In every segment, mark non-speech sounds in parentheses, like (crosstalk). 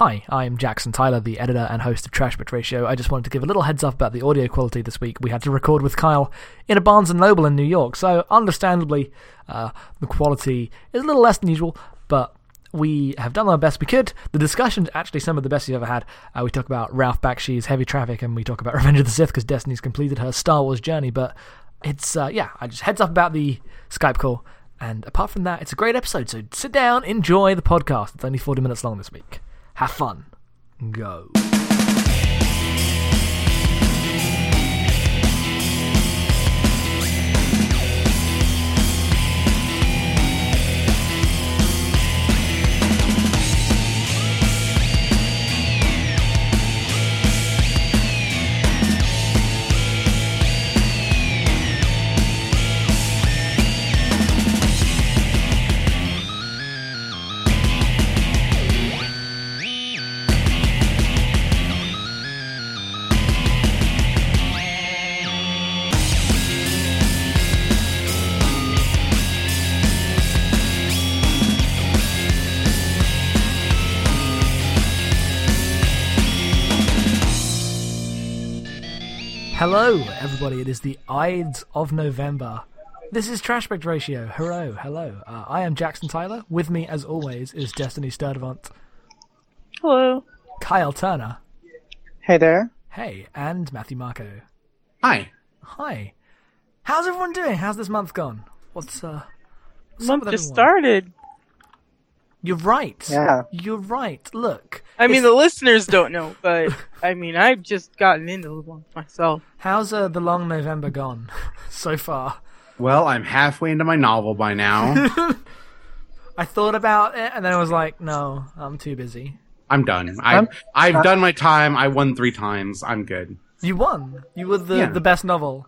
Hi, I'm Jackson Tyler, the editor and host of Trashbit Ratio. I just wanted to give a little heads up about the audio quality this week. We had to record with Kyle in a Barnes & Noble in New York, so understandably, uh, the quality is a little less than usual, but we have done our best we could. The discussion's actually some of the best we've ever had. Uh, we talk about Ralph Bakshi's Heavy Traffic, and we talk about (laughs) Revenge of the Sith because Destiny's completed her Star Wars journey. But it's uh, yeah, I just heads up about the Skype call. And apart from that, it's a great episode. So sit down, enjoy the podcast. It's only forty minutes long this week. Have fun. Go. Hello, everybody. It is the Ides of November. This is Trashback Ratio. Hello, hello. Uh, I am Jackson Tyler. With me, as always, is Destiny Sturdivant, Hello. Kyle Turner, Hey there. hey, and Matthew Marco. Hi. Hi. How's everyone doing? How's this month gone? What's uh? what's Month just everyone? started. You're right. Yeah. You're right. Look. I mean, the listeners don't know, but (laughs) I mean, I've just gotten into the month myself. how's uh, the long November gone (laughs) so far? Well, I'm halfway into my novel by now. (laughs) I thought about it, and then I was like, no, I'm too busy. I'm done. I've, I'm- I've done my time. I won three times. I'm good. You won. You were the Yeah. the best novel.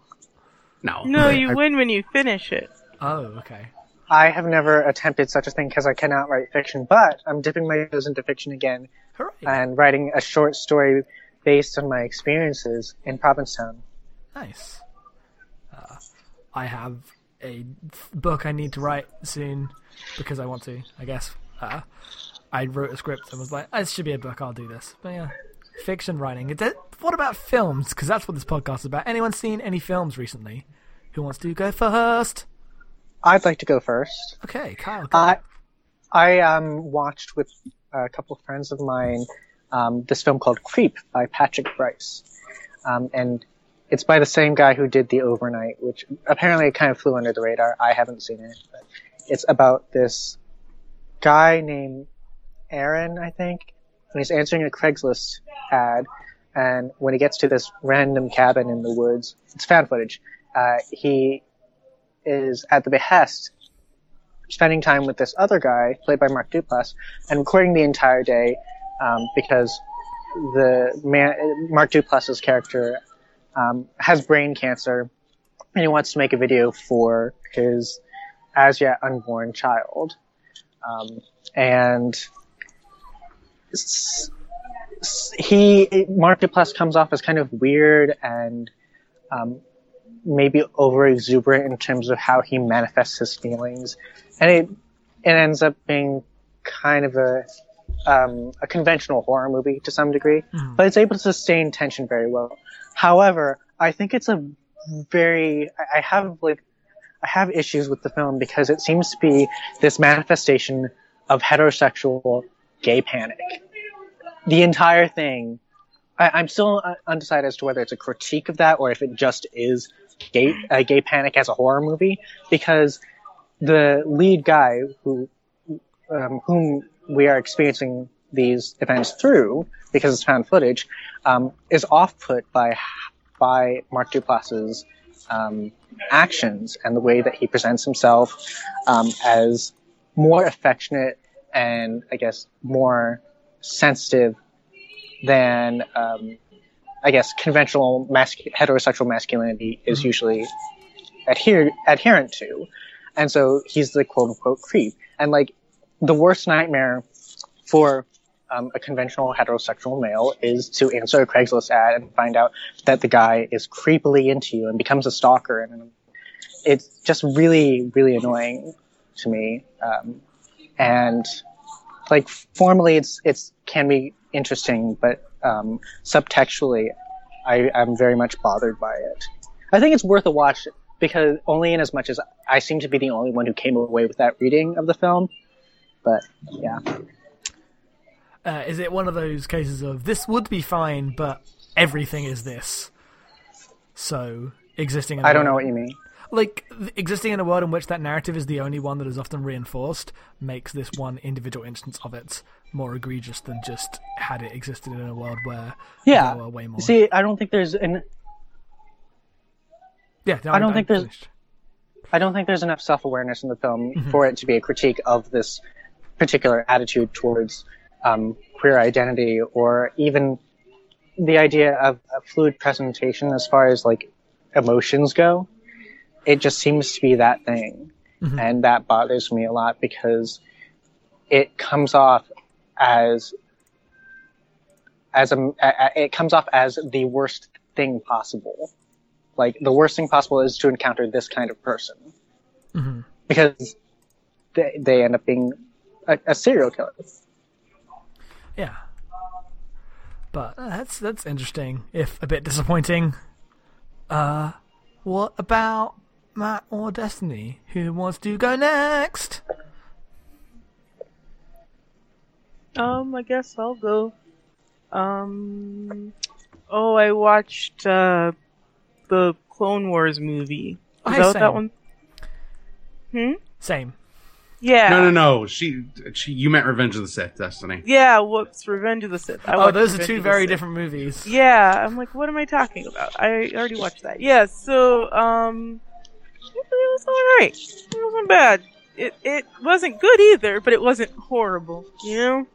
No. No, you I- win when you finish it. Oh, okay. I have never attempted such a thing because I cannot write fiction, but I'm dipping my toes into fiction again Hooray. and writing a short story based on my experiences in Provincetown. Nice. Uh, I have a book I need to write soon because I want to, I guess. Uh, I wrote a script and was like, this should be a book, I'll do this. But yeah, fiction writing. What about films? Because that's what this podcast is about. Anyone seen any films recently? Who wants to go first? I'd like to go first. Okay, Kyle. Go. I I um, watched with a couple of friends of mine um, this film called Creep by Patrick Brice, um, and it's by the same guy who did The Overnight, which apparently kind of flew under the radar. I haven't seen it, but it's about this guy named Aaron, I think, and he's answering a Craigslist ad. And when he gets to this random cabin in the woods, it's found footage. Uh, he is at the behest spending time with this other guy, played by Mark Duplass, and recording the entire day um, because the man, Mark Duplass's character um, has brain cancer, and he wants to make a video for his as yet unborn child. Um, and he, Mark Duplass comes off as kind of weird and um, maybe over exuberant in terms of how he manifests his feelings, and it it ends up being kind of a um, a conventional horror movie to some degree, Mhm. but it's able to sustain tension very well. However, I think it's a very I have like I have issues with the film because it seems to be this manifestation of heterosexual gay panic. The entire thing I, I'm still uh, undecided as to whether it's a critique of that or if it just is gay, uh, gay panic as a horror movie because the lead guy who, um, whom we are experiencing these events through because it's found footage, um, is off put by, by Mark Duplass's, um, actions and the way that he presents himself, um, as more affectionate and I guess more sensitive than um, I guess conventional mascu- heterosexual masculinity is usually adhere- adherent to, and so he's the quote unquote creep. And like the worst nightmare for um, a conventional heterosexual male is to answer a Craigslist ad and find out that the guy is creepily into you and becomes a stalker, and it's just really really annoying to me. Um, and like formally it's it's can be interesting, but um, subtextually, I I'm very much bothered by it. I think it's worth a watch because only in as much as I seem to be the only one who came away with that reading of the film. But yeah, Uh, is it one of those cases of this would be fine, but everything is this? So existing. I don't know what you mean. Like existing in a world in which that narrative is the only one that is often reinforced makes this one individual instance of it more egregious than just had it existed in a world where Yeah. there were way more. See, I don't think there's an yeah, no, I don't I'm think there's- finished. I don't think there's enough self awareness in the film Mm-hmm. for it to be a critique of this particular attitude towards um, queer identity or even the idea of a fluid presentation as far as like emotions go. It just seems to be that thing. Mhm. And that bothers me a lot because it comes off as as a, a- it comes off as the worst thing possible. Like the worst thing possible is to encounter this kind of person Mhm. because they, they end up being a, a serial killer. Yeah, but uh, that's that's interesting, if a bit disappointing. Uh, what about Matt or Destiny? Who wants to go next? Um, I guess I'll go. Um, oh, I watched uh the Clone Wars movie. Is Okay, that same. that one? Hmm. Same. Yeah. No, no, no. She, she, you meant Revenge of the Sith, Destiny. Yeah. Whoops. Revenge of the Sith. I Oh, watched those are two very Sith. different movies. Yeah. I'm like, what am I talking about? I already watched that. Yeah. So, um, was alright. It wasn't bad. It it wasn't good either, but it wasn't horrible. You know.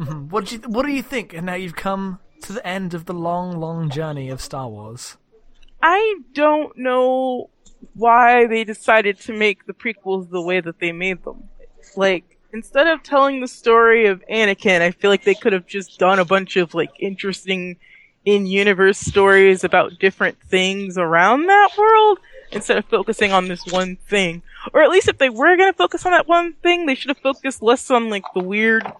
Mhm. What do you What do you think? And now you've come to the end of the long, long journey of Star Wars. I don't know why they decided to make the prequels the way that they made them. Like, instead of telling the story of Anakin, I feel like they could have just done a bunch of, like, interesting in-universe stories about different things around that world (laughs) instead of focusing on this one thing. Or at least if they were gonna focus on that one thing, they should have focused less on, like, the weird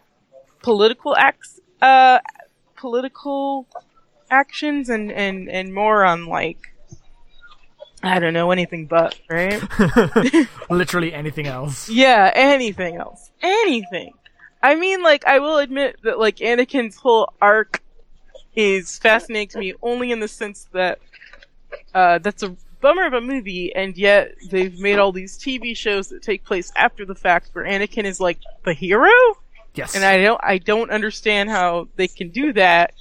political acts, uh, political actions and, and, and more on, like, I don't know, anything but, right? (laughs) Literally anything else. Yeah, anything else. Anything. I mean, like, I will admit that, like, Anakin's whole arc is fascinating to me only in the sense that, uh, that's a bummer of a movie, and yet they've made all these TV shows that take place after the fact where Anakin is, like, the hero? Yes. And I don't, I don't understand how they can do that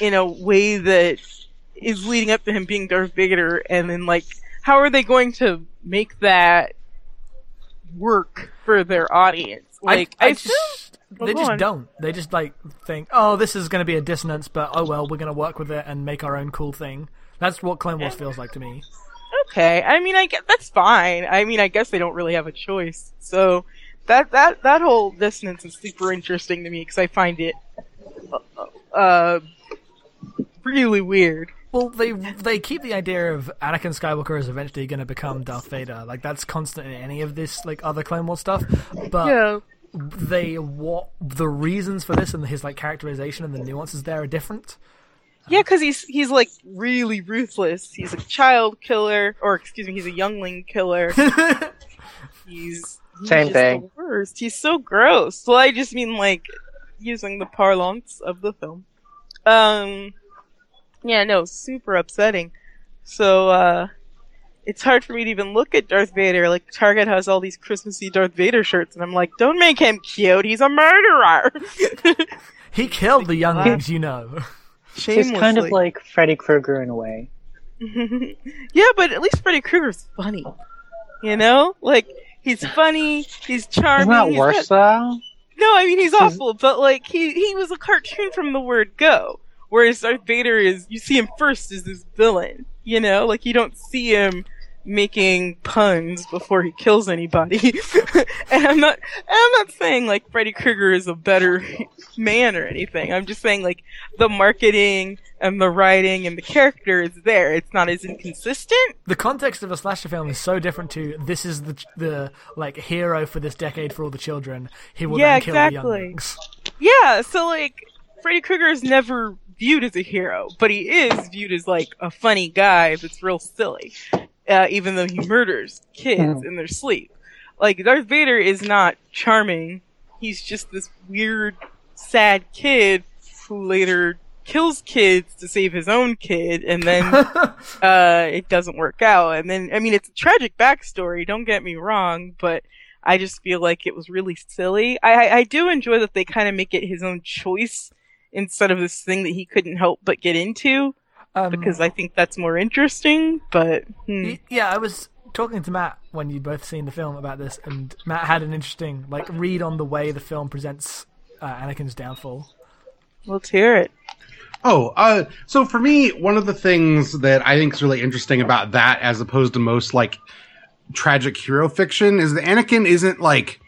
in a way that is leading up to him being Darth Vader, and then like, how are they going to make that work for their audience? Like, I, I assume- just, Well, they just on. don't. They just like think, oh, this is going to be a dissonance, but oh well, we're going to work with it and make our own cool thing. That's what Clone Wars feels like to me. okay. I mean, I guess that's fine. I mean, I guess they don't really have a choice. So that that that whole dissonance is super interesting to me because I find it uh, uh really weird. Well, they they keep the idea of Anakin Skywalker is eventually going to become Darth Vader. Like that's constant in any of this like other Clone Wars stuff. But Yeah. they what the reasons for this and his like characterization and the nuances there are different. Yeah, because he's he's like really ruthless. He's a child killer, or excuse me, he's a youngling killer. (laughs) he's, he's Same just thing. The worst. He's so gross. Well, I just mean like using the parlance of the film. Um, yeah, no, super upsetting. So uh, it's hard for me to even look at Darth Vader. Like Target has all these Christmassy Darth Vader shirts, and I'm like, don't make him cute. He's a murderer. (laughs) He killed the younglings, you know. He's kind of like Freddy Krueger in a way. (laughs) yeah, but at least Freddy Krueger's funny. You know? Like, he's funny, he's charming. Isn't that he's worse got- though? No, I mean, he's awful, but like, he, he was a cartoon from the word go. Whereas Darth Vader is, you see him first as this villain. You know? Like, you don't see him making puns before he kills anybody. (laughs) and I'm not, I'm not saying like Freddy Krueger is a better man or anything. I'm just saying like the marketing, and the writing and the character is there. It's not as inconsistent. The context of a slasher film is so different to this is the the like hero for this decade for all the children. He will Yeah, then kill the exactly. younglings. Yeah, so like Freddy Krueger is never viewed as a hero, but he is viewed as like a funny guy that's real silly, uh, even though he murders kids in their sleep. Like Darth Vader is not charming; he's just this weird, sad kid who later kills kids to save his own kid, and then (laughs) uh, it doesn't work out. And then, I mean, it's a tragic backstory. Don't get me wrong, but I just feel like it was really silly. I, I, I do enjoy that they kind of make it his own choice instead of this thing that he couldn't help but get into Um, because I think that's more interesting. But hmm. Yeah, I was talking to Matt when you'd both seen the film about this, and Matt had an interesting like read on the way the film presents uh, Anakin's downfall. let's hear it. Oh, uh, so for me, one of the things that I think is really interesting about that, as opposed to most like tragic hero fiction, is that Anakin isn't like,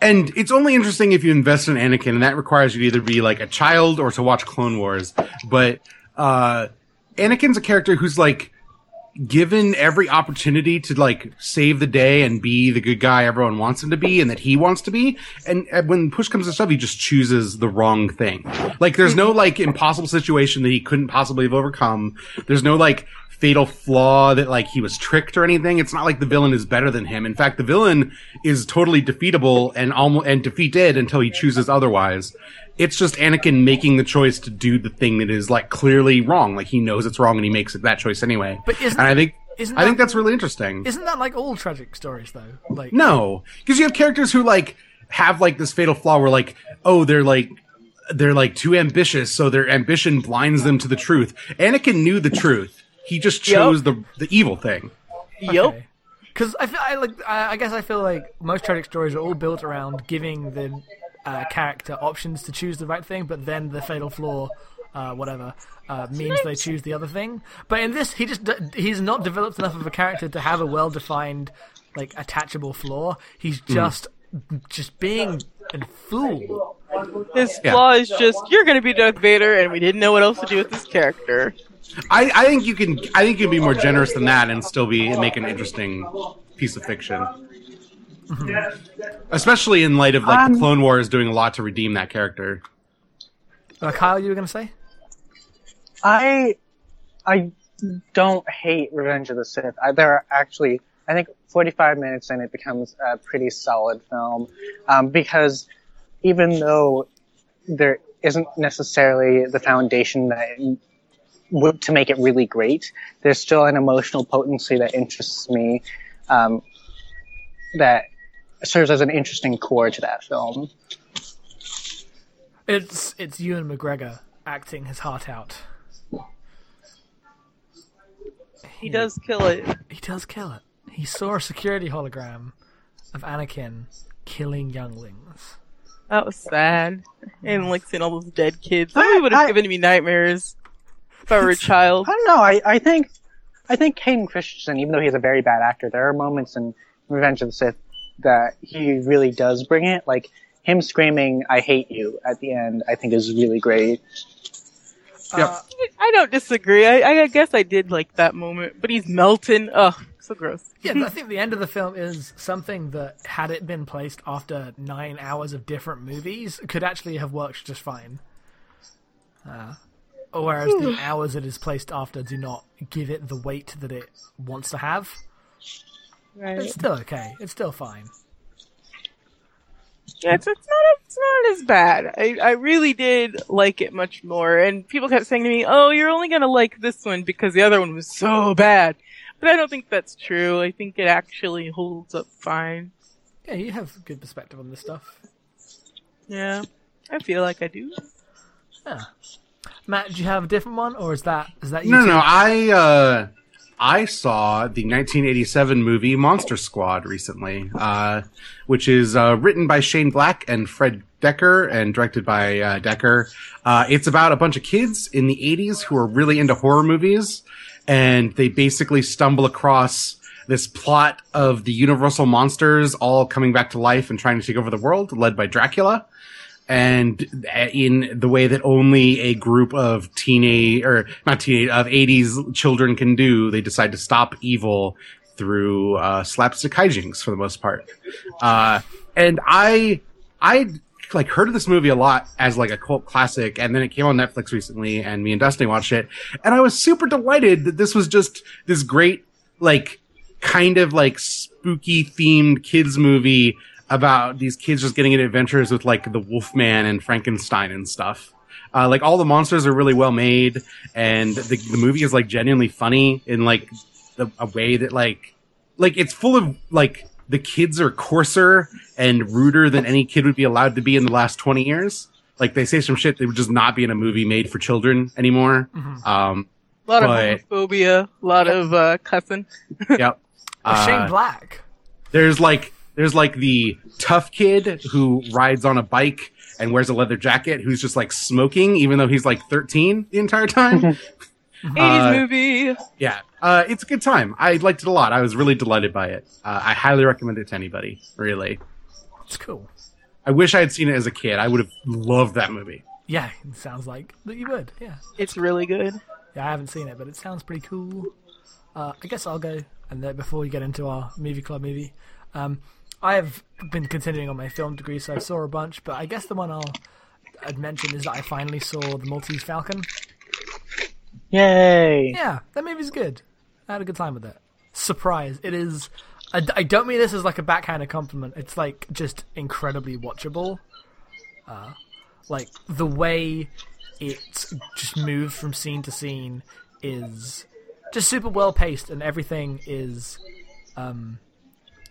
and it's only interesting if you invest in Anakin, and that requires you to either be like a child or to watch Clone Wars. But uh, Anakin's a character who's like given every opportunity to like save the day and be the good guy everyone wants him to be and that he wants to be. And, and when push comes to shove he just chooses the wrong thing. Like there's no like impossible situation that he couldn't possibly have overcome. There's no like fatal flaw that like he was tricked or anything it's not like the villain is better than him in fact the villain is totally defeatable and almost and defeated until he chooses otherwise it's just Anakin making the choice to do the thing that is like clearly wrong. Like he knows it's wrong and he makes it that choice anyway. But isn't- and I think isn't I think that's really interesting. Isn't that like all tragic stories though? Like No, because you have characters who like have like this fatal flaw where like oh they're like they're like too ambitious, so their ambition blinds them to the truth. Anakin knew the truth. He just Yep. chose the the evil thing. Yep. Because I feel I like I I guess I feel like most tragic stories are all built around giving the uh, character options to choose the right thing, but then the fatal flaw, uh, whatever, uh, means they choose the other thing. But in this, he just he's not developed enough of a character to have a well defined like attachable flaw. He's just just being a fool. His Yeah. flaw is just you're going to be Darth Vader, and we didn't know what else to do with this character. I, I think you can I think you can be more generous than that and still be make an interesting piece of fiction. Especially in light of like Um, the Clone Wars doing a lot to redeem that character. Uh, Kyle, you were gonna say? I I don't hate Revenge of the Sith. I, there are actually I think 45 minutes in it becomes a pretty solid film um, because even though there isn't necessarily the foundation that would to make it really great, there's still an emotional potency that interests me um, that serves as an interesting core to that film. It's it's Ewan McGregor acting his heart out. He does kill it. He does kill it. He saw a security hologram of Anakin killing younglings. That was sad. And like seeing all those dead kids. That would have given me nightmares if I a child. I don't know. I, I think I think Hayden Christensen, even though he's a very bad actor, there are moments in Revenge of the Sith that he really does bring it. Like him screaming "I hate you" at the end, I think is really great. Yep. Uh, I don't disagree. I, I guess I did like that moment, but he's melting. Ugh, so gross. (laughs) yeah, I think the end of the film is something that, had it been placed after nine hours of different movies, could actually have worked just fine. Uh, whereas the hours it is placed after do not give it the weight that it wants to have. Right. It's still okay. It's still fine. Yeah, it's, it's not it's not as bad. I I really did like it much more, and people kept saying to me, "Oh, you're only gonna like this one because the other one was so bad." But I don't think that's true. I think it actually holds up fine. Yeah, you have good perspective on this stuff. Yeah, I feel like I do. Yeah. Matt, do you have a different one, or is that is that you? No, too? no, I uh, I saw the 1987 movie Monster Squad recently, uh, which is uh, written by Shane Black and Fred Decker and directed by uh, Decker. Uh, it's about a bunch of kids in the 80s who are really into horror movies, and they basically stumble across this plot of the Universal monsters all coming back to life and trying to take over the world, led by Dracula and in the way that only a group of teenage or not teenage of 80s children can do, they decide to stop evil through uh, slapstick hijinks for the most part. Uh, and I, I like heard of this movie a lot as like a cult classic, and then it came on Netflix recently, and me and Destiny watched it, and I was super delighted that this was just this great like kind of like spooky themed kids movie about these kids just getting into adventures with like the Wolfman and Frankenstein and stuff. Uh, like all the monsters are really well made, and the, the movie is like genuinely funny in like the, a way that like like it's full of like the kids are coarser and ruder than any kid would be allowed to be in the last 20 years. Like they say some shit that would just not be in a movie made for children anymore. Um, A lot But- of homophobia, a lot of uh, cussing. yep. Oh, Shane Uh, Black. There's like there's like the tough kid who rides on a bike and wears a leather jacket who's just like smoking even though he's like 13 the entire time. (laughs) 80s Uh, movie. yeah. Uh, it's a good time. I liked it a lot. I was really delighted by it. Uh, I highly recommend it to anybody. Really. It's cool. I wish I had seen it as a kid. I would have loved that movie. Yeah, it sounds like that you would. Yeah. It's really good. Yeah, I haven't seen it, but it sounds pretty cool. Uh, I guess I'll go, and then before we get into our movie club movie, um, I have been continuing on my film degree, so I saw a bunch, but I guess the one I'll I'd mention is that I finally saw the Maltese Falcon. Yay! Yeah, that movie's good. I had a good time with it. Surprise! It is. I, I don't mean this as like a backhanded compliment. It's like just incredibly watchable. Uh, like the way it just moves from scene to scene is just super well paced, and everything is um,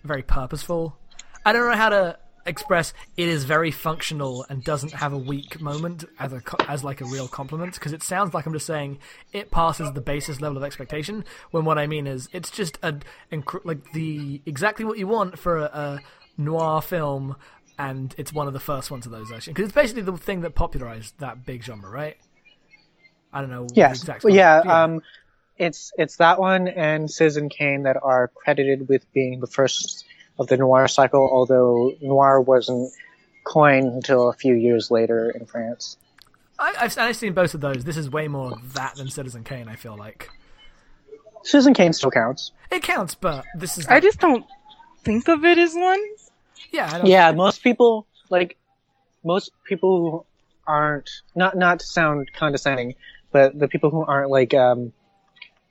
very purposeful. I don't know how to express it is very functional and doesn't have a weak moment as a as like a real compliment because it sounds like I'm just saying it passes the basis level of expectation when what I mean is it's just a like the exactly what you want for a, a noir film and it's one of the first ones of those actually because it's basically the thing that popularized that big genre right I don't know Yes. exact Well, yeah. spelling. Um, it's it's that one and Citizen Kane that are credited with being the first of the noir cycle. Although noir wasn't coined until a few years later in France. I, I've, I've seen both of those this is way more that than Citizen Kane I feel like Citizen Kane still counts. it counts but this is I just don't think of it as one. yeah I don't, Yeah, most people like most people who aren't not not to sound condescending, but the people who aren't like um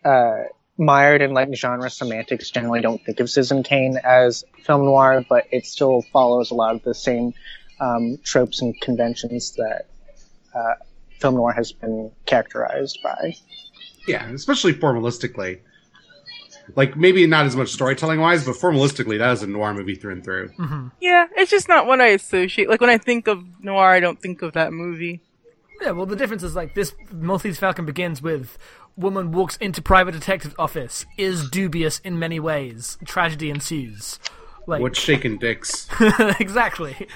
uh mired in like genre semantics generally don't think of Citizen Kane as film noir, but it still follows a lot of the same um, tropes and conventions that uh, film noir has been characterized by. Yeah, especially formalistically. Like maybe not as much storytelling wise, but formalistically, that is a noir movie through and through. Yeah, it's just not what I associate. Like when I think of noir, I don't think of that movie. Yeah, well, the difference is like this Maltese Falcon begins with woman walks into private detective office, is dubious in many ways, tragedy ensues. Like What's shaking dicks? (laughs) exactly.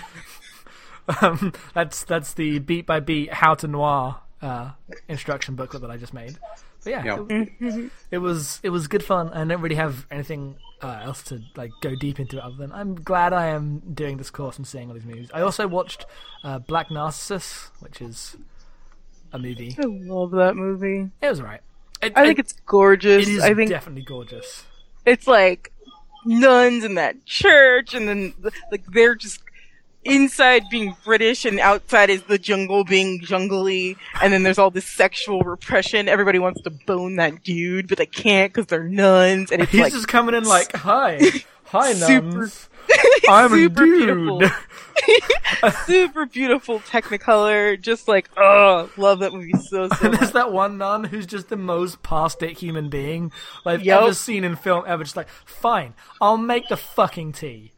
um, that's that's the beat by beat how to noir uh, instruction booklet that I just made. But yeah, Yeah. it, it was it was good fun. I don't really have anything uh, else to like go deep into it other than I'm glad I am doing this course and seeing all these movies. I also watched uh, Black Narcissus, which is a movie. I love that movie. It was alright. It, I think it's gorgeous. it is I think definitely gorgeous. it's like nuns in that church, and then like they're just inside being British, and outside is the jungle being jungly, and then there's all this sexual repression. Everybody wants to bone that dude, but they can't because they're nuns, and it's He's like just coming in like, hi, (laughs) hi, Super- nuns. (laughs) I'm a super dude. beautiful. (laughs) (laughs) super beautiful Technicolor. Just like, oh, love that movie so so And there's that one nun who's just the most past it human being I've Yup. ever seen in film ever. Just like, fine, I'll make the fucking tea.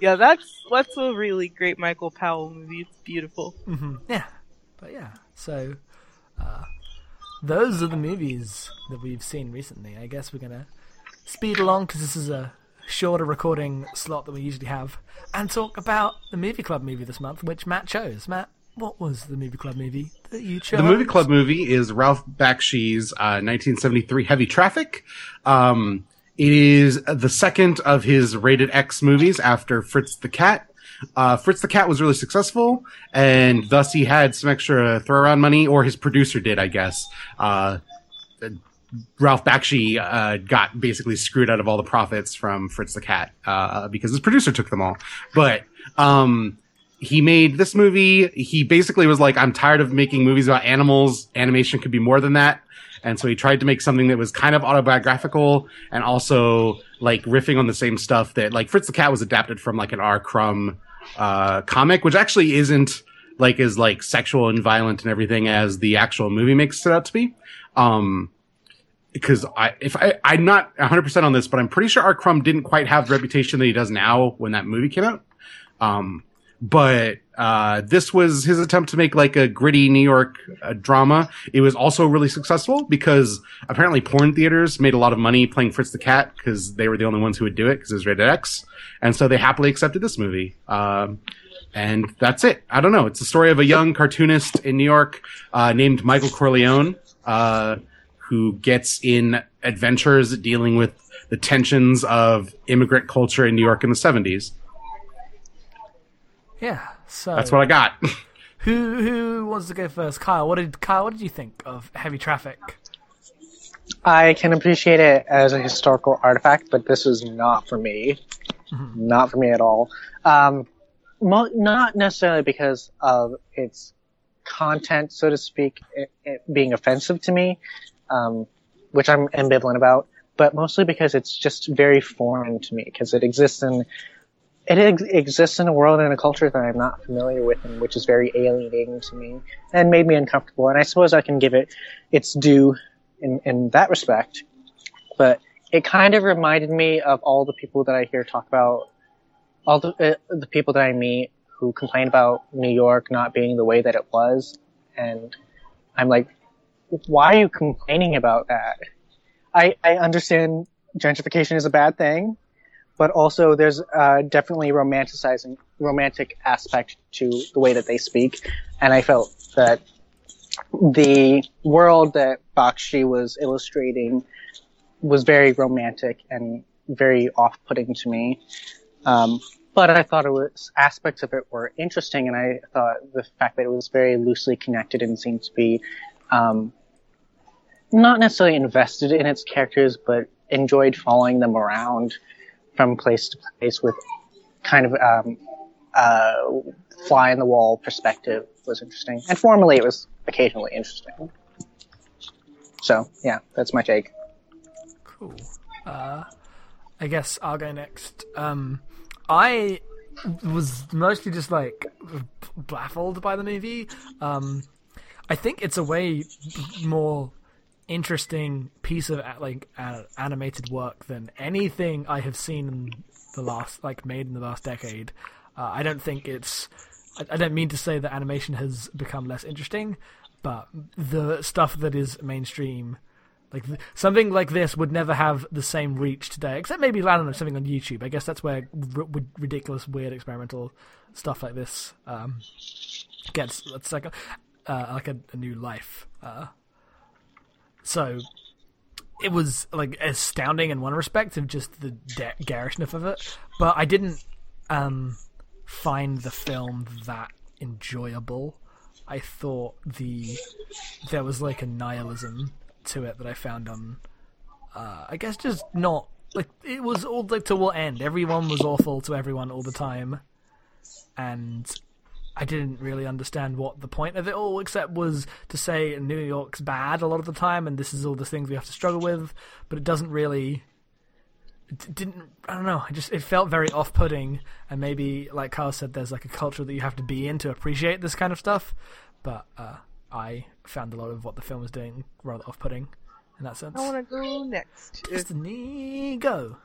Yeah, that's that's a really great Michael Powell movie. It's beautiful. Yeah, but yeah. So, uh, those are the movies that we've seen recently. I guess we're gonna speed along because this is a shorter recording slot than we usually have, and talk about the movie club movie this month, which Matt chose. Matt, what was the movie club movie that you chose? The movie club movie is Ralph Bakshi's uh, 1973 Heavy Traffic. Um, it is the second of his rated X movies after Fritz the Cat. uh, Fritz the Cat was really successful, and thus he had some extra throw around money, or his producer did, I guess. Uh, Ralph Bakshi uh, got basically screwed out of all the profits from Fritz the Cat uh, because his producer took them all. But um, he made this movie. He basically was like, "I'm tired of making movies about animals. Animation could be more than that." And so he tried to make something that was kind of autobiographical and also like riffing on the same stuff that like Fritz the Cat was adapted from like an R. Crumb uh, comic, which actually isn't like as like sexual and violent and everything as the actual movie makes it out to be. Um, because I, if I, I'm not 100% on this, but I'm pretty sure R. Crumb didn't quite have the reputation that he does now when that movie came out. Um, but, uh, this was his attempt to make like a gritty New York uh, drama. It was also really successful because apparently porn theaters made a lot of money playing Fritz the Cat because they were the only ones who would do it because it was rated X. And so they happily accepted this movie. Um, and that's it. I don't know. It's the story of a young cartoonist in New York, uh, named Michael Corleone, uh, who gets in adventures dealing with the tensions of immigrant culture in New York in the 70s. Yeah. So That's what I got. (laughs) Who who wants to go first? Kyle. What did Kyle? What did you think of Heavy Traffic? I can appreciate it as a historical artifact, but this is not for me. Not for me at all. Um, mo- not necessarily because of its content, so to speak, it, it being offensive to me, um, which I'm ambivalent about, but mostly because it's just very foreign to me, because it exists in it ex- exists in a world and a culture that I'm not familiar with, and which is very alienating to me and made me uncomfortable. And I suppose I can give it its due in, in that respect. But it kind of reminded me of all the people that I hear talk about, all the, uh, the people that I meet who complain about New York not being the way that it was. And I'm like, why are you complaining about that? I, I understand gentrification is a bad thing, but also there's uh, definitely romanticizing romantic aspect to the way that they speak, and I felt that the world that Bakshi was illustrating was very romantic and very off-putting to me. Um, but I thought it was aspects of it were interesting, and I thought the fact that it was very loosely connected and seemed to be um, not necessarily invested in its characters, but enjoyed following them around from place to place with kind of um, uh, fly in the wall perspective was interesting, and formally it was occasionally interesting. So yeah, that's my take. Cool. Uh, I guess I'll go next. Um, I was mostly just like baffled by the movie. Um, I think it's a way more interesting piece of like uh, animated work than anything I have seen in the last like made in the last decade. Uh, I don't think it's. I, I don't mean to say that animation has become less interesting, but the stuff that is mainstream, like th- something like this, would never have the same reach today. Except maybe land on something on YouTube. I guess that's where r- ridiculous, weird, experimental stuff like this um, gets. Like a uh, like a, a new life. Uh, so it was like astounding in one respect of just the de- garishness of it, but I didn't um, find the film that enjoyable. I thought the there was like a nihilism to it that I found on. Uh, I guess just not like it was all like to what end. Everyone was awful to everyone all the time, and I didn't really understand what the point of it all, except was to say New York's bad a lot of the time, and this is all the things we have to struggle with. But it doesn't really. It didn't. I don't know. It just it felt very off-putting, and maybe like Carl said, there's like a culture that you have to be in to appreciate this kind of stuff. But uh, I found a lot of what the film was doing rather off-putting in that sense. I want to go next. Destiny, go.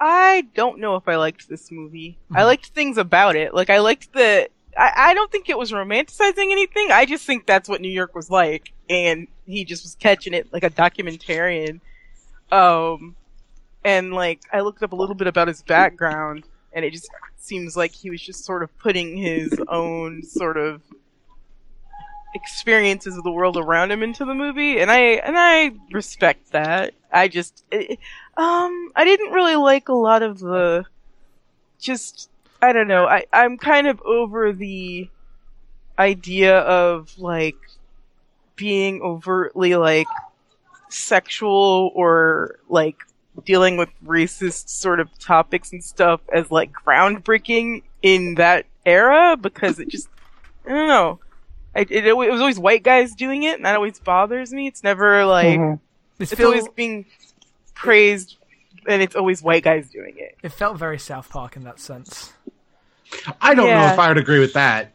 I don't know if I liked this movie. I Mhm. liked things about it. Like I liked the. I, I don't think it was romanticizing anything. I just think that's what New York was like, and he just was catching it like a documentarian. Um, and like I looked up a little bit about his background, and it just seems like he was just sort of putting his own sort of experiences of the world around him into the movie, and I and I respect that. I just it, um I didn't really like a lot of the just I don't know. I I'm kind of over the idea of like being overtly like sexual or like dealing with racist sort of topics and stuff as like groundbreaking in that era because it just I don't know. I, it, it was always white guys doing it, and that always bothers me. It's never like Mhm. It's it's feel- always being praised, and it's always white guys doing it. it felt very South Park in that sense. I don't know if I would agree with that.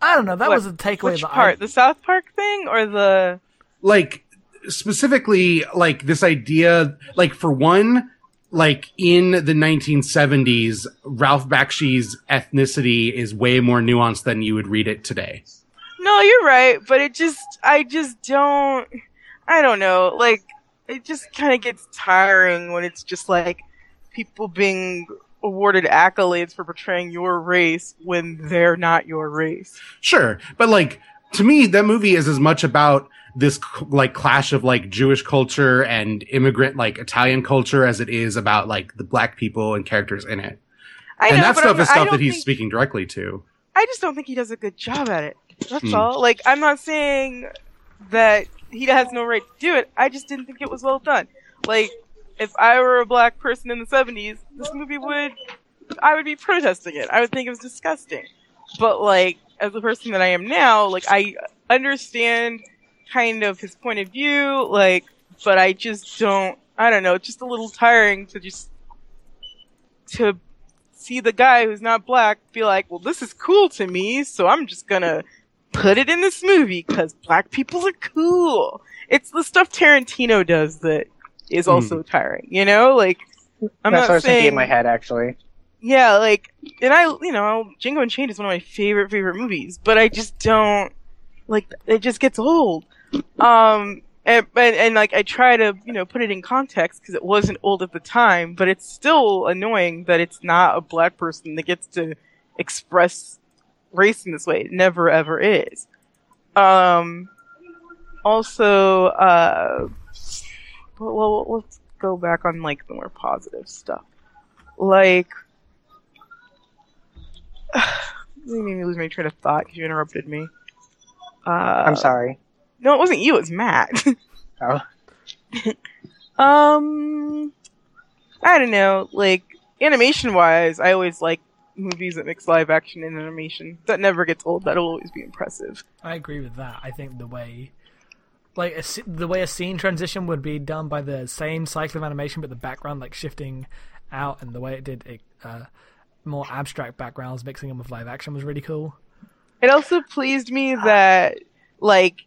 I don't know. That What- was a takeaway Which that part? I. The South Park thing or the? Like specifically, like this idea, like for one, like in the 1970s, Ralph Bakshi's ethnicity is way more nuanced than you would read it today. No, you're right, but it just, I just don't, I don't know, like, it just kind of gets tiring when it's just like people being awarded accolades for portraying your race when they're not your race. Sure, but like to me, that movie is as much about this like clash of like Jewish culture and immigrant like Italian culture as it is about like the black people and characters in it. I and know, that stuff I'm- is stuff that he's think- speaking directly to. I just don't think he does a good job at it. That's Hmm. all. Like, I'm not saying that he has no right to do it. I just didn't think it was well done. Like, if I were a black person in the 70s, this movie would, I would be protesting it. I would think it was disgusting. But like, as a person that I am now, like, I understand kind of his point of view, like, but I just don't, I don't know, it's just a little tiring to just, to see the guy who's not black be like, well, this is cool to me, so I'm just gonna put it in this movie because black people are cool. It's the stuff Tarantino does that is also tiring, you know? Like, I'm That's not what I was saying, in my head, actually. yeah, like, and I, you know, Django Unchained is one of my favorite, favorite movies, but I just don't, like, it just gets old. Um, and, and, and like, I try to, you know, put it in context because it wasn't old at the time, but it's still annoying that it's not a black person that gets to express race in this way. It never ever is. Um, also, uh, well, well, let's go back on, like, the more positive stuff. Like, (sighs) you made me lose my train of thought because you interrupted me. Uh, I'm sorry. No, it wasn't you. It was Matt. (laughs) Oh. (laughs) um, I don't know. Like animation wise, I always like movies that mix live action and animation. That never gets old. That'll always be impressive. I agree with that. I think the way, like, a, the way a scene transition would be done by the same cycle of animation, but the background like shifting out, and the way it did it, uh, more abstract backgrounds mixing them with live action was really cool. It also pleased me that like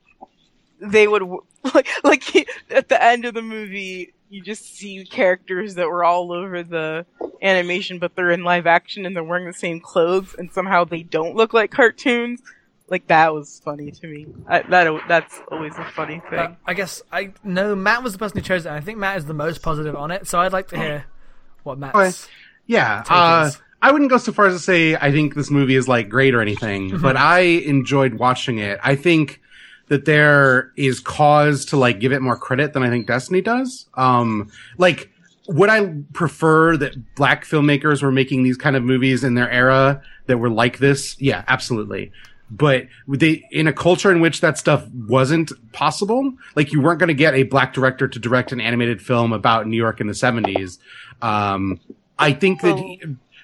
they would (laughs) like like at the end of the movie you just see characters that were all over the animation but they're in live action and they're wearing the same clothes and somehow they don't look like cartoons like that was funny to me I, that that's always a funny thing Uh, I guess I know Matt was the person who chose it. and I think Matt is the most positive on it, so I'd like to hear what Matt's. Okay. Yeah, Take uh, his. I wouldn't go so far as to say I think this movie is like great or anything, Mm-hmm. but I enjoyed watching it. I think that there is cause to like give it more credit than I think Destiny does. Um, like, would I prefer that black filmmakers were making these kind of movies in their era that were like this? Yeah, absolutely. But they, in a culture in which that stuff wasn't possible, like you weren't going to get a black director to direct an animated film about New York in the seventies. Um, I think that he-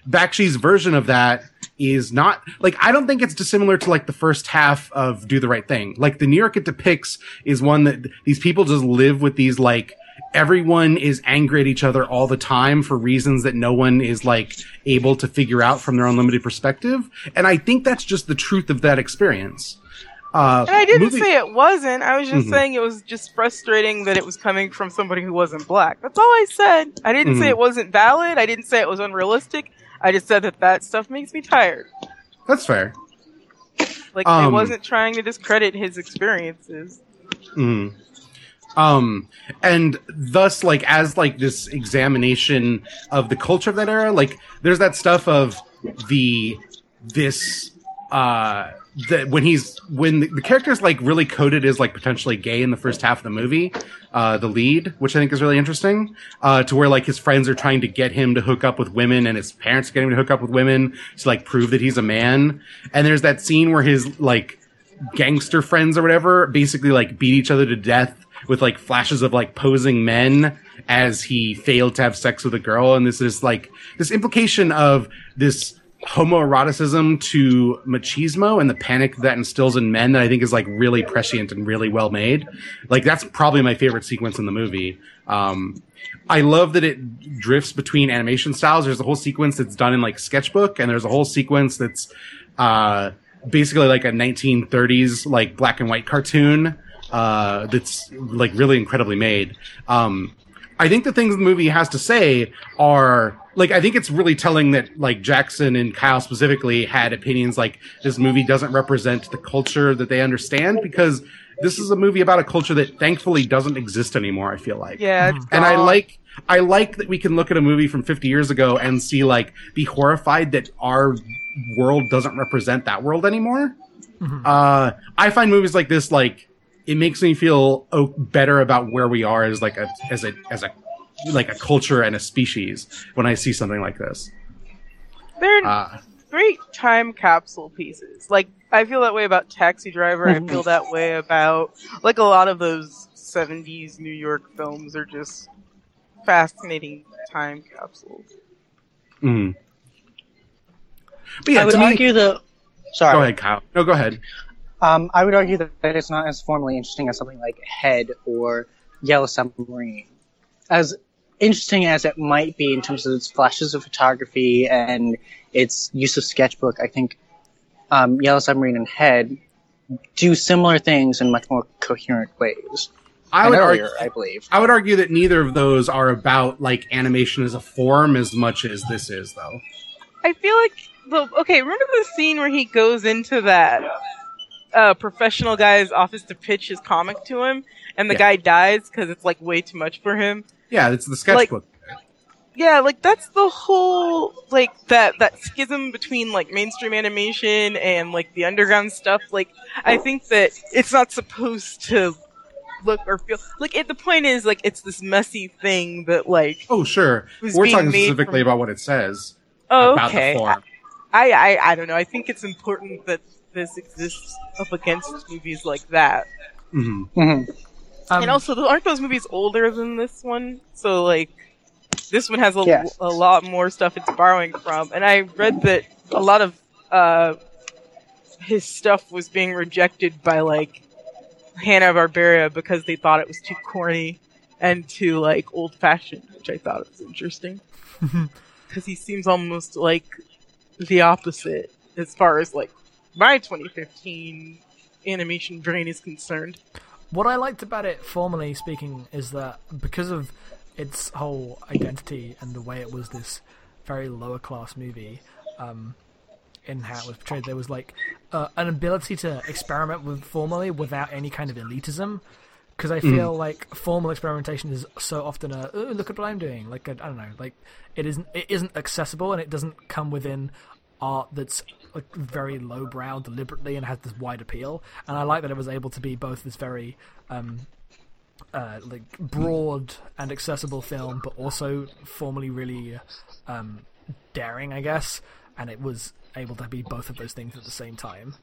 Bakshi's version of that is not like I don't think it's dissimilar to like the first half of Do the Right Thing. Like the New York it depicts is one that these people just live with these like everyone is angry at each other all the time for reasons that no one is like able to figure out from their own limited perspective. And I think that's just the truth of that experience. Uh, and I didn't movie- say it wasn't. I was just Mhm. saying it was just frustrating that it was coming from somebody who wasn't black. That's all I said. I didn't say Mhm. it wasn't valid. I didn't say it was unrealistic. I just said that that stuff makes me tired. that's fair. Like I Um, wasn't trying to discredit his experiences. Mm. Um, and thus, like, as like this examination of the culture of that era, like, there's that stuff of the this uh that when he's when the, the character's like really coded as like potentially gay in the first half of the movie uh the lead which i think is really interesting uh to where like his friends are trying to get him to hook up with women and his parents get him to hook up with women to like prove that he's a man. And there's that scene where his like gangster friends or whatever basically like beat each other to death with like flashes of like posing men as he failed to have sex with a girl and this is like this implication of this homoeroticism to machismo and the panic that instills in men that I think is like really prescient and really well made. Like that's probably my favorite sequence in the movie. Um, I love that it drifts between animation styles. There's a whole sequence that's done in like sketchbook and there's a whole sequence that's, uh, basically like a 1930s like black and white cartoon, uh, that's like really incredibly made. Um, I think the things the movie has to say are like I think it's really telling that like Jackson and Kyle specifically had opinions like this movie doesn't represent the culture that they understand because this is a movie about a culture that thankfully doesn't exist anymore. I feel like, Yeah, it's and I like I like that we can look at a movie from 50 years ago and see like be horrified that our world doesn't represent that world anymore. Uh, I find movies like this like it makes me feel oh, better about where we are as like a as a as a like a culture and a species when I see something like this. They're Uh, great time capsule pieces. Like I feel that way about Taxi Driver. I feel that way about like a lot of those '70s New York films are just fascinating time capsules. mm. But yeah, I would to me, argue the. Sorry. go ahead, Kyle. No, go ahead. Um, I would argue that it's not as formally interesting as something like Head or Yellow Submarine. As interesting as it might be in terms of its flashes of photography and its use of sketchbook, I think um, Yellow Submarine and Head do similar things in much more coherent ways. I would earlier, argue. I believe. I would argue that neither of those are about like animation as a form as much as this is, though. I feel like the okay. Remember the scene where he goes into that uh, professional guy's office to pitch his comic to him, and the Yeah. guy dies because it's like way too much for him. Yeah, it's the sketchbook. Yeah, like that's the whole like that that schism between like mainstream animation and like the underground stuff. Like I think that it's not supposed to look or feel like it, the point is like it's this messy thing that like oh, sure. We're talking specifically from- about what it says oh, about okay the form. I, I I don't know I think it's important that this exists up against movies like that. Hmm hmm Um, and also aren't those movies older than this one? So like this one has a, Yes. a lot more stuff it's borrowing from. And i read that a lot of uh his stuff was being rejected by like Hanna-Barbera because they thought it was too corny and too like old fashioned which i thought was interesting. Because he seems almost like the opposite as far as like my 2015 animation brain is concerned What I liked about it, formally speaking, is that because of its whole identity and the way it was this very lower class movie, um, in how it was portrayed, there was like uh, an ability to experiment with formally without any kind of elitism. Because I feel like formal experimentation is so often a "Ooh, look at what I'm doing. Like I I don't know, like it isn't it isn't accessible and it doesn't come within art that's like very lowbrow deliberately and has this wide appeal. And I like that it was able to be both this very um, uh, like broad and accessible film, but also formally really um, daring, I guess. And it was able to be both of those things at the same time.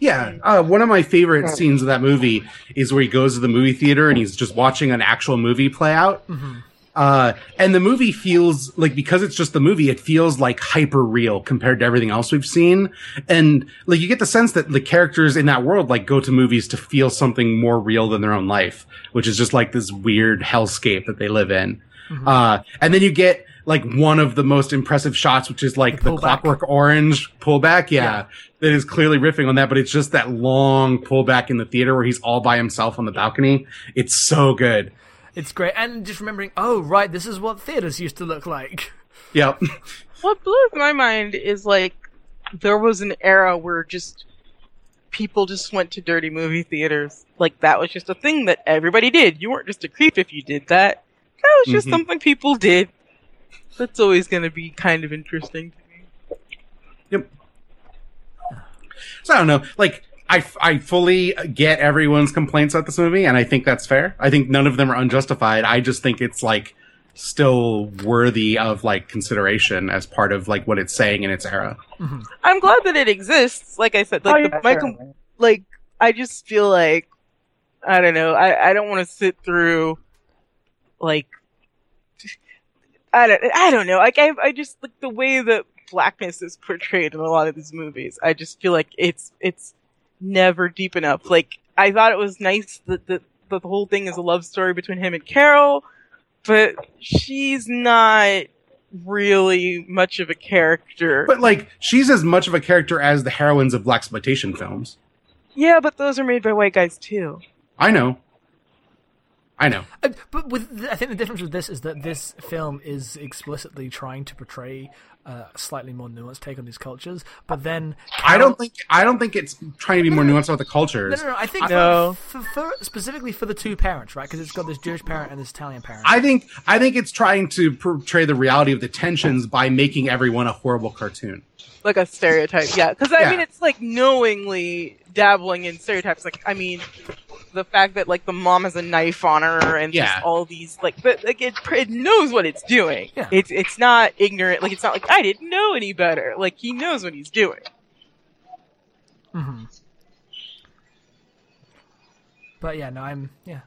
Yeah, uh, one of my favorite scenes of that movie is where he goes to the movie theater and he's just watching an actual movie play out. Uh, and the movie feels like because it's just the movie, it feels like hyper real compared to everything else we've seen. And like you get the sense that the characters in that world like go to movies to feel something more real than their own life, which is just like this weird hellscape that they live in. Uh, and then you get like one of the most impressive shots, which is like the, pullback. Clockwork Orange pullback. Yeah, Yeah. that is clearly riffing on that, but it's just that long pullback in the theater where he's all by himself on the balcony. It's so good. It's great. And just remembering, oh, right, this is what theaters used to look like. Yep. (laughs) What blows my mind is like there was an era where just people just went to dirty movie theaters. Like that was just a thing that everybody did. You weren't just a creep if you did that. That was just Mhm. something people did. That's always going to be kind of interesting to me. Yep. So I don't know. Like I, I fully get everyone's complaints about this movie, and I think that's fair. I think none of them are unjustified. I just think it's like still worthy of like consideration as part of like what it's saying in its era. Mm-hmm. I'm glad that it exists. Like I said, like Oh, the, my certainly. com- like I just feel like I don't know. I I don't want to sit through like I don't I don't know. Like I I just like the way that blackness is portrayed in a lot of these movies. I just feel like it's it's never deep enough. Like I thought it was nice that the that the whole thing is a love story between him and Carol, but she's not really much of a character. But like she's as much of a character as the heroines of blaxploitation films. Yeah, but those are made by white guys too. I know. I know. Uh, But with I think the difference with this is that this film is explicitly trying to portray uh, a slightly more nuanced take on these cultures, but then I don't think I don't think it's trying to be more nuanced about the cultures. no, no. I think No. For, for, for specifically for the two parents, right? Because it's got this Jewish parent and this Italian parent. I think I think it's trying to portray the reality of the tensions by making everyone a horrible cartoon. Like a stereotype, yeah. Because I Yeah. mean, it's like knowingly dabbling in stereotypes. Like, I mean, the fact that like the mom has a knife on her and Yeah. just all these like, but like it, it knows what it's doing. Yeah. It's it's not ignorant. Like it's not like I didn't know any better. Like he knows what he's doing. hmm But yeah, no, I'm yeah.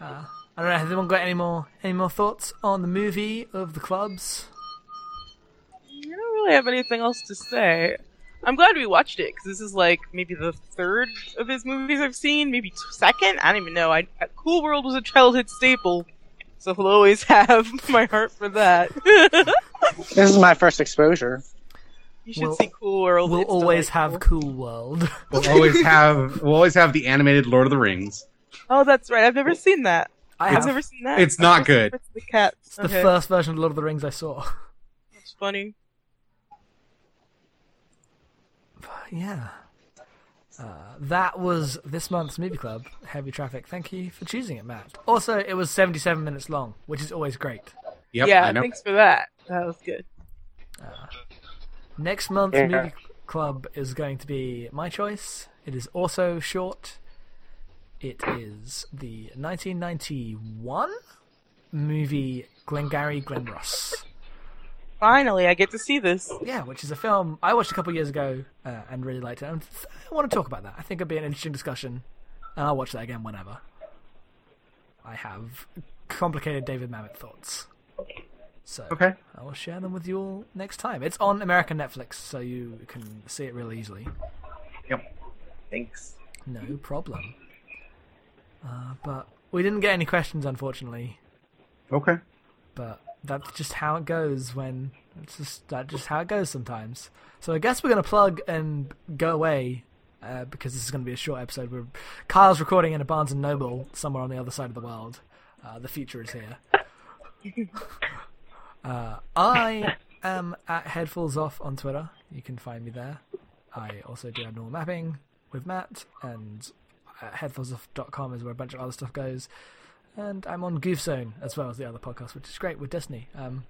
Uh, I don't know. Has anyone got any more any more thoughts on the movie of the clubs? I don't really have anything else to say. I'm glad we watched it because this is like maybe the third of his movies I've seen, maybe second. I don't even know. I, Cool World was a childhood staple, so he'll always (laughs) have my heart for that. (laughs) This is my first exposure. you should We'll- see Cool World. We'll It's always have. Cool World. (laughs) We'll always have we'll always have the animated Lord of the Rings. Oh, that's right. I've never seen that. I I've never seen that. It's not I've never good. The cat. It's the first version of Lord of the Rings I saw. That's funny. Yeah. Uh, that was this month's movie club, Heavy Traffic. Thank you for choosing it, Matt. Also, it was 77 minutes long, which is always great. Yep, yeah, I know. thanks for that. That was good. Next month's Yeah. movie club is going to be my choice. It is also short. It is the 1991 movie Glengarry Glen Ross. Finally, I get to see this. Yeah, which is a film I watched a couple years ago uh, and really liked it. And I want to talk about that. I think it'd be an interesting discussion, and I'll watch that again whenever. I have complicated David Mamet thoughts, so Okay. I will share them with you all next time. It's on American Netflix, so you can see it real easily. Yep. Thanks. No problem. Uh, but we didn't get any questions, unfortunately. Okay. But that's just how it goes when it's just that's just how it goes sometimes. So I guess we're gonna plug and go away uh, because this is gonna be a short episode. We're Kyle's recording in a Barnes and Noble somewhere on the other side of the world. Uh, the future is here. (laughs) uh, I am at Headfuls Off on Twitter. You can find me there. I also do abnormal mapping with Matt, and uh, headfullsoff.com is where a bunch of other stuff goes. And I'm on Goof Zone as well as the other podcast, which is great with Destiny. Um,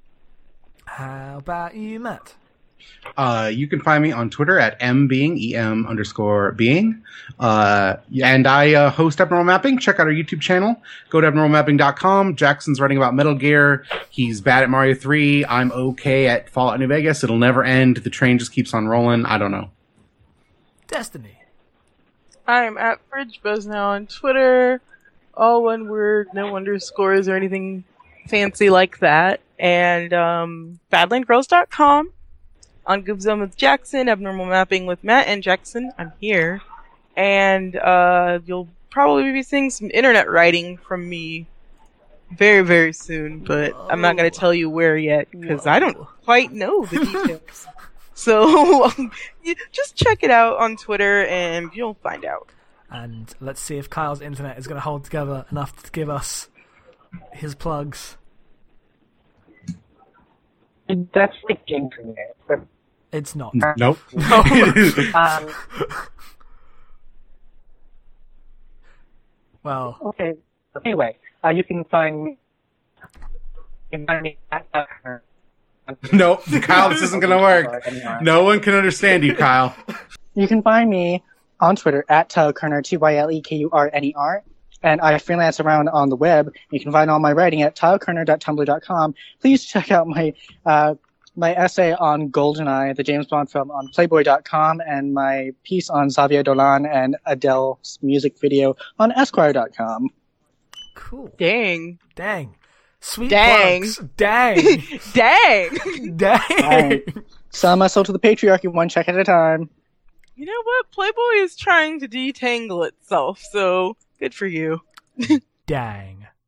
how about you, Matt? Uh, you can find me on Twitter at mbeing, em underscore being. Uh, and I uh, host Abnormal Mapping. Check out our YouTube channel. Go to abnormalmapping.com. Jackson's writing about Metal Gear. He's bad at Mario 3. I'm okay at Fallout New Vegas. It'll never end. The train just keeps on rolling. I don't know. Destiny. I'm at Fridge Buzz now on Twitter. All one word, no underscores or anything fancy like that. And um, BadlandGirls.com. On Goob Zone with Jackson, Abnormal Mapping with Matt and Jackson. I'm here. And uh, you'll probably be seeing some internet writing from me very, very soon. But I'm not going to tell you where yet because I don't quite know the (laughs) details. So um, (laughs) you just check it out on Twitter and you'll find out. And let's see if Kyle's internet is going to hold together enough to give us his plugs. That's like internet. But, It's not. Nope. (laughs) um, Well, okay. Anyway, uh, you can find me. You can find me at (laughs) nope. Kyle, this isn't going to work. (laughs) No one can understand you, Kyle. You can find me on Twitter at Kyle Turner, T Y L E K U R N E R. And I freelance around on the web. You can find all my writing at kyleturner.tumblr.com. Please check out my uh, my essay on Goldeneye, the James Bond film, on Playboy.com, and my piece on Xavier Dolan and Adele's music video on Esquire.com. Cool. Dang. Dang. Sweet Dang. plugs. Dang. Dang. Dang. Dang. Sell my soul to the patriarchy one check at a time. You know what? Playboy is trying to detangle itself, so good for you. (laughs) Dang.